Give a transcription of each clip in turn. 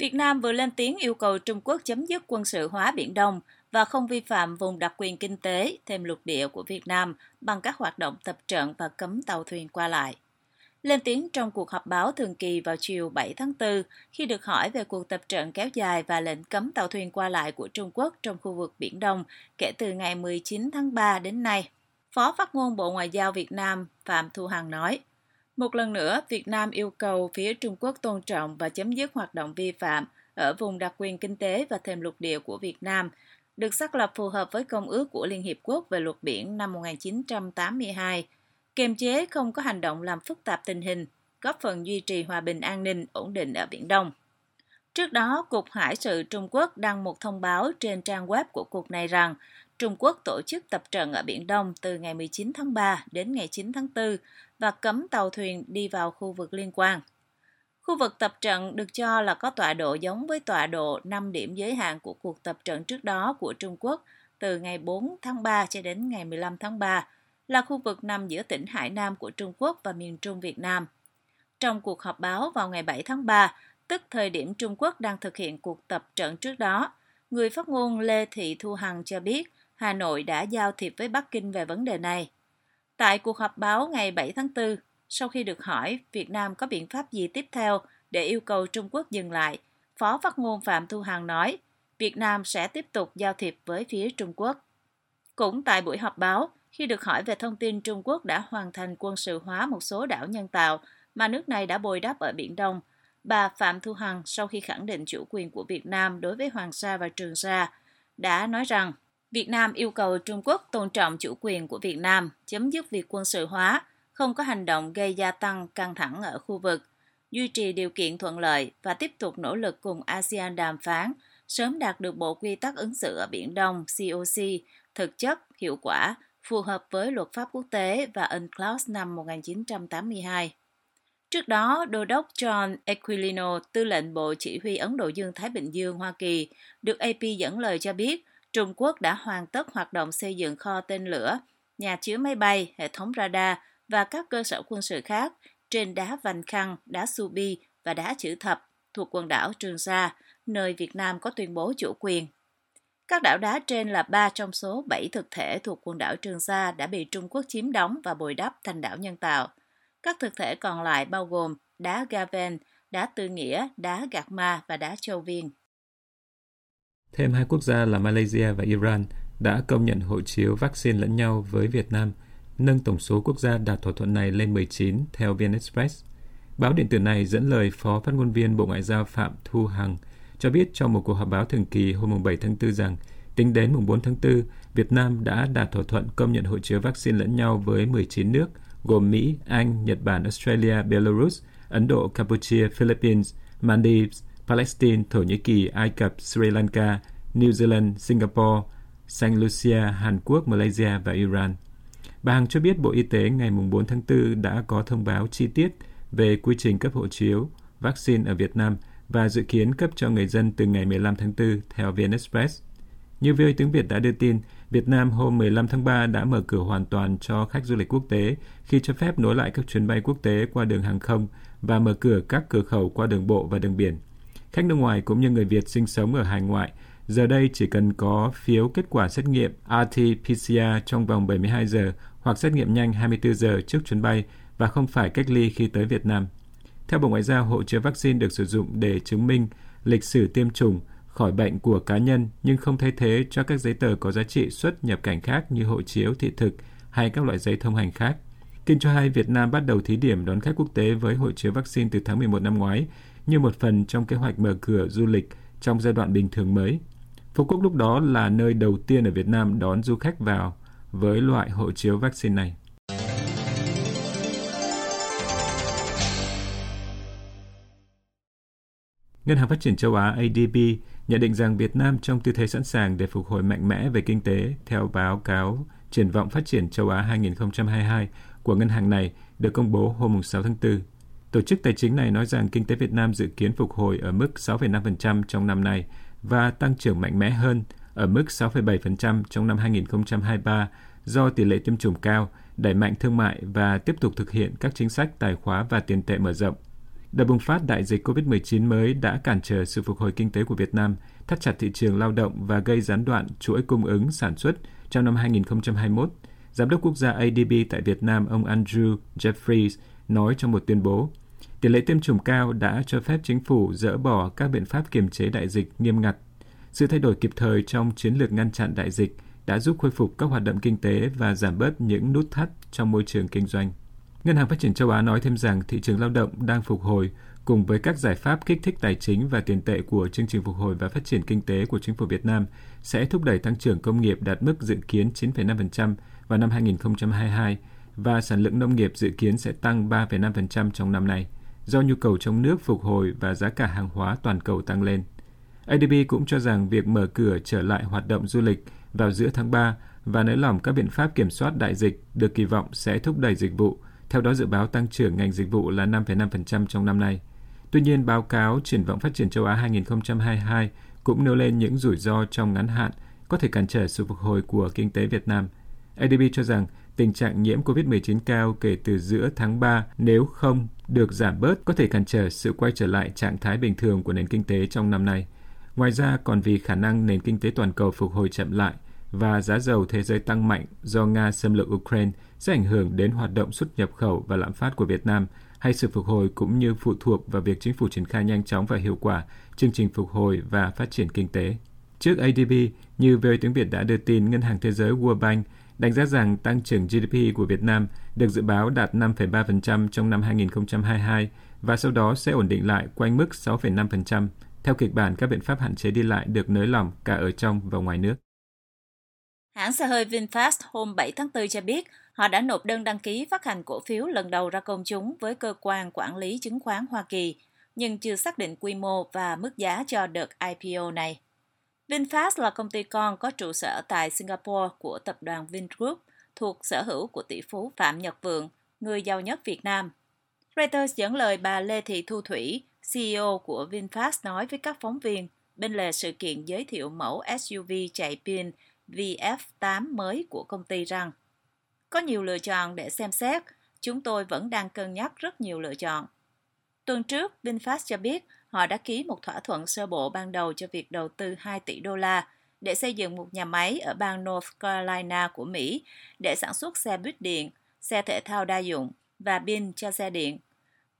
Việt Nam vừa lên tiếng yêu cầu Trung Quốc chấm dứt quân sự hóa Biển Đông và không vi phạm vùng đặc quyền kinh tế thêm lục địa của Việt Nam bằng các hoạt động tập trận và cấm tàu thuyền qua lại. Lên tiếng trong cuộc họp báo thường kỳ vào chiều 7 tháng 4 khi được hỏi về cuộc tập trận kéo dài và lệnh cấm tàu thuyền qua lại của Trung Quốc trong khu vực Biển Đông kể từ ngày 19 tháng 3 đến nay. Phó phát ngôn Bộ Ngoại giao Việt Nam Phạm Thu Hằng nói, một lần nữa, Việt Nam yêu cầu phía Trung Quốc tôn trọng và chấm dứt hoạt động vi phạm ở vùng đặc quyền kinh tế và thềm lục địa của Việt Nam, được xác lập phù hợp với Công ước của Liên Hiệp Quốc về luật biển năm 1982, kiềm chế không có hành động làm phức tạp tình hình, góp phần duy trì hòa bình an ninh, ổn định ở Biển Đông. Trước đó, Cục Hải sự Trung Quốc đăng một thông báo trên trang web của cục này rằng Trung Quốc tổ chức tập trận ở Biển Đông từ ngày 19 tháng 3 đến ngày 9 tháng 4 và cấm tàu thuyền đi vào khu vực liên quan. Khu vực tập trận được cho là có tọa độ giống với tọa độ 5 điểm giới hạn của cuộc tập trận trước đó của Trung Quốc từ ngày 4 tháng 3 cho đến ngày 15 tháng 3, là khu vực nằm giữa tỉnh Hải Nam của Trung Quốc và miền Trung Việt Nam. Trong cuộc họp báo vào ngày 7 tháng 3, tức thời điểm Trung Quốc đang thực hiện cuộc tập trận trước đó, người phát ngôn Lê Thị Thu Hằng cho biết Hà Nội đã giao thiệp với Bắc Kinh về vấn đề này. Tại cuộc họp báo ngày 7 tháng 4, sau khi được hỏi Việt Nam có biện pháp gì tiếp theo để yêu cầu Trung Quốc dừng lại, Phó phát ngôn Phạm Thu Hằng nói Việt Nam sẽ tiếp tục giao thiệp với phía Trung Quốc. Cũng tại buổi họp báo, khi được hỏi về thông tin Trung Quốc đã hoàn thành quân sự hóa một số đảo nhân tạo mà nước này đã bồi đắp ở Biển Đông, bà Phạm Thu Hằng sau khi khẳng định chủ quyền của Việt Nam đối với Hoàng Sa và Trường Sa đã nói rằng Việt Nam yêu cầu Trung Quốc tôn trọng chủ quyền của Việt Nam, chấm dứt việc quân sự hóa, không có hành động gây gia tăng căng thẳng ở khu vực, duy trì điều kiện thuận lợi và tiếp tục nỗ lực cùng ASEAN đàm phán, sớm đạt được bộ quy tắc ứng xử ở Biển Đông COC thực chất, hiệu quả, phù hợp với luật pháp quốc tế và UNCLOS năm 1982. Trước đó, Đô đốc John Aquilino, tư lệnh Bộ Chỉ huy Ấn Độ Dương-Thái Bình Dương Hoa Kỳ, được AP dẫn lời cho biết Trung Quốc đã hoàn tất hoạt động xây dựng kho tên lửa, nhà chứa máy bay, hệ thống radar và các cơ sở quân sự khác trên đá Vành Khăn, đá Subi và đá Chữ Thập thuộc quần đảo Trường Sa, nơi Việt Nam có tuyên bố chủ quyền. Các đảo đá trên là ba trong số bảy thực thể thuộc quần đảo Trường Sa đã bị Trung Quốc chiếm đóng và bồi đắp thành đảo nhân tạo. Các thực thể còn lại bao gồm đá Gaven, đá Tư Nghĩa, đá Gạc Ma và đá Châu Viên. Thêm hai quốc gia là Malaysia và Iran đã công nhận hộ chiếu vaccine lẫn nhau với Việt Nam, nâng tổng số quốc gia đạt thỏa thuận này lên 19 theo VN Express. Báo điện tử này dẫn lời Phó phát ngôn viên Bộ Ngoại giao Phạm Thu Hằng cho biết trong một cuộc họp báo thường kỳ hôm 7 tháng 4 rằng tính đến mùng 4 tháng 4, Việt Nam đã đạt thỏa thuận công nhận hộ chiếu vaccine lẫn nhau với 19 nước gồm Mỹ, Anh, Nhật Bản, Australia, Belarus, Ấn Độ, Campuchia, Philippines, Maldives, Palestine, Thổ Nhĩ Kỳ, Ai Cập, Sri Lanka, New Zealand, Singapore, Saint Lucia, Hàn Quốc, Malaysia và Iran. Bà Hằng cho biết Bộ Y tế ngày 4 tháng 4 đã có thông báo chi tiết về quy trình cấp hộ chiếu vaccine ở Việt Nam và dự kiến cấp cho người dân từ ngày 15 tháng 4 theo VN Express. Như VOA tiếng Việt đã đưa tin, Việt Nam hôm 15 tháng 3 đã mở cửa hoàn toàn cho khách du lịch quốc tế khi cho phép nối lại các chuyến bay quốc tế qua đường hàng không và mở cửa các cửa khẩu qua đường bộ và đường biển. Khách nước ngoài cũng như người Việt sinh sống ở hải ngoại giờ đây chỉ cần có phiếu kết quả xét nghiệm RT-PCR trong vòng 72 giờ hoặc xét nghiệm nhanh 24 giờ trước chuyến bay và không phải cách ly khi tới Việt Nam. Theo Bộ Ngoại giao, hộ chiếu vaccine được sử dụng để chứng minh lịch sử tiêm chủng, khỏi bệnh của cá nhân nhưng không thay thế cho các giấy tờ có giá trị xuất nhập cảnh khác như hộ chiếu thị thực hay các loại giấy thông hành khác. Kinh cho hay Việt Nam bắt đầu thí điểm đón khách quốc tế với hộ chiếu vaccine từ tháng 11 năm ngoái như một phần trong kế hoạch mở cửa du lịch trong giai đoạn bình thường mới. Phú Quốc lúc đó là nơi đầu tiên ở Việt Nam đón du khách vào với loại hộ chiếu vaccine này. Ngân hàng Phát triển châu Á ADB nhận định rằng Việt Nam trong tư thế sẵn sàng để phục hồi mạnh mẽ về kinh tế, theo báo cáo triển vọng phát triển châu Á 2022 của ngân hàng này được công bố hôm 6 tháng 4. Tổ chức tài chính này nói rằng kinh tế Việt Nam dự kiến phục hồi ở mức 6,5% trong năm nay và tăng trưởng mạnh mẽ hơn ở mức 6,7% trong năm 2023 do tỷ lệ tiêm chủng cao, đẩy mạnh thương mại và tiếp tục thực hiện các chính sách tài khóa và tiền tệ mở rộng. Đợt bùng phát đại dịch COVID-19 mới đã cản trở sự phục hồi kinh tế của Việt Nam, thắt chặt thị trường lao động và gây gián đoạn chuỗi cung ứng sản xuất trong năm 2021. Giám đốc quốc gia ADB tại Việt Nam ông Andrew Jeffries nói trong một tuyên bố, tỷ lệ tiêm chủng cao đã cho phép chính phủ dỡ bỏ các biện pháp kiềm chế đại dịch nghiêm ngặt. Sự thay đổi kịp thời trong chiến lược ngăn chặn đại dịch đã giúp khôi phục các hoạt động kinh tế và giảm bớt những nút thắt trong môi trường kinh doanh. Ngân hàng Phát triển châu Á nói thêm rằng thị trường lao động đang phục hồi cùng với các giải pháp kích thích tài chính và tiền tệ của chương trình phục hồi và phát triển kinh tế của chính phủ Việt Nam sẽ thúc đẩy tăng trưởng công nghiệp đạt mức dự kiến 9,5% vào năm 2022 và sản lượng nông nghiệp dự kiến sẽ tăng 3,5% trong năm nay do nhu cầu trong nước phục hồi và giá cả hàng hóa toàn cầu tăng lên. ADB cũng cho rằng việc mở cửa trở lại hoạt động du lịch vào giữa tháng 3 và nới lỏng các biện pháp kiểm soát đại dịch được kỳ vọng sẽ thúc đẩy dịch vụ. Theo đó dự báo tăng trưởng ngành dịch vụ là 5,5% trong năm nay. Tuy nhiên, báo cáo triển vọng phát triển châu Á 2022 cũng nêu lên những rủi ro trong ngắn hạn có thể cản trở sự phục hồi của kinh tế Việt Nam. ADB cho rằng tình trạng nhiễm COVID-19 cao kể từ giữa tháng 3 nếu không được giảm bớt có thể cản trở sự quay trở lại trạng thái bình thường của nền kinh tế trong năm nay. Ngoài ra, còn vì khả năng nền kinh tế toàn cầu phục hồi chậm lại và giá dầu thế giới tăng mạnh do Nga xâm lược Ukraine sẽ ảnh hưởng đến hoạt động xuất nhập khẩu và lạm phát của Việt Nam hay sự phục hồi cũng như phụ thuộc vào việc chính phủ triển khai nhanh chóng và hiệu quả chương trình phục hồi và phát triển kinh tế. Trước ADB, như VOA tiếng Việt đã đưa tin, Ngân hàng Thế giới World Bank đánh giá rằng tăng trưởng GDP của Việt Nam được dự báo đạt 5,3% trong năm 2022 và sau đó sẽ ổn định lại quanh mức 6,5%. Theo kịch bản, các biện pháp hạn chế đi lại được nới lỏng cả ở trong và ngoài nước. Hãng xe hơi VinFast hôm 7 tháng 4 cho biết họ đã nộp đơn đăng ký phát hành cổ phiếu lần đầu ra công chúng với cơ quan quản lý chứng khoán Hoa Kỳ, nhưng chưa xác định quy mô và mức giá cho đợt IPO này. VinFast là công ty con có trụ sở tại Singapore của tập đoàn Vingroup, thuộc sở hữu của tỷ phú Phạm Nhật Vượng, người giàu nhất Việt Nam. Reuters dẫn lời bà Lê Thị Thu Thủy, CEO của VinFast nói với các phóng viên bên lề sự kiện giới thiệu mẫu SUV chạy pin VF8 mới của công ty rằng có nhiều lựa chọn để xem xét, chúng tôi vẫn đang cân nhắc rất nhiều lựa chọn. Tuần trước, VinFast cho biết họ đã ký một thỏa thuận sơ bộ ban đầu cho việc đầu tư 2 tỷ đô la để xây dựng một nhà máy ở bang North Carolina của Mỹ để sản xuất xe buýt điện, xe thể thao đa dụng và pin cho xe điện.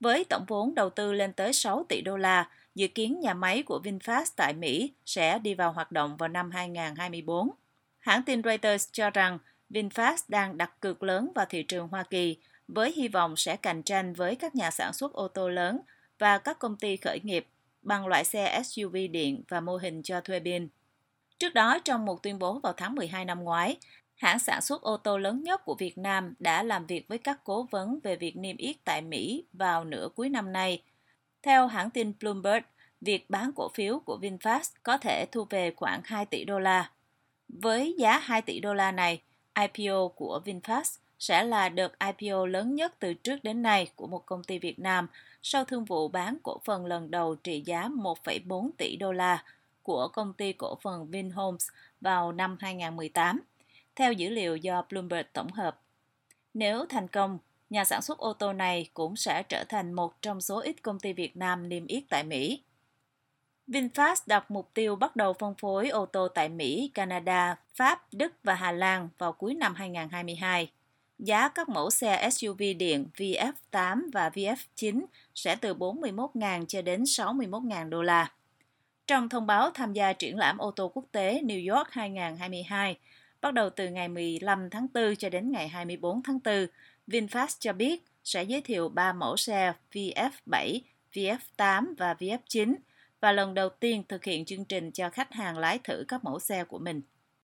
Với tổng vốn đầu tư lên tới 6 tỷ đô la, dự kiến nhà máy của VinFast tại Mỹ sẽ đi vào hoạt động vào năm 2024. Hãng tin Reuters cho rằng VinFast đang đặt cược lớn vào thị trường Hoa Kỳ với hy vọng sẽ cạnh tranh với các nhà sản xuất ô tô lớn và các công ty khởi nghiệp bằng loại xe SUV điện và mô hình cho thuê pin. Trước đó, trong một tuyên bố vào tháng 12 năm ngoái, hãng sản xuất ô tô lớn nhất của Việt Nam đã làm việc với các cố vấn về việc niêm yết tại Mỹ vào nửa cuối năm nay. Theo hãng tin Bloomberg, việc bán cổ phiếu của VinFast có thể thu về khoảng 2 tỷ đô la. Với giá 2 tỷ đô la này, IPO của VinFast sẽ là đợt IPO lớn nhất từ trước đến nay của một công ty Việt Nam sau thương vụ bán cổ phần lần đầu trị giá 1,4 tỷ đô la của công ty cổ phần Vinhomes vào năm 2018, theo dữ liệu do Bloomberg tổng hợp. Nếu thành công, nhà sản xuất ô tô này cũng sẽ trở thành một trong số ít công ty Việt Nam niêm yết tại Mỹ. VinFast đặt mục tiêu bắt đầu phân phối ô tô tại Mỹ, Canada, Pháp, Đức và Hà Lan vào cuối năm 2022. Giá các mẫu xe SUV điện VF8 và VF9 sẽ từ 41.000 cho đến 61.000 đô la. Trong thông báo tham gia triển lãm ô tô quốc tế New York 2022, bắt đầu từ ngày 15 tháng 4 cho đến ngày 24 tháng 4, VinFast cho biết sẽ giới thiệu 3 mẫu xe VF7, VF8 và VF9 và lần đầu tiên thực hiện chương trình cho khách hàng lái thử các mẫu xe của mình.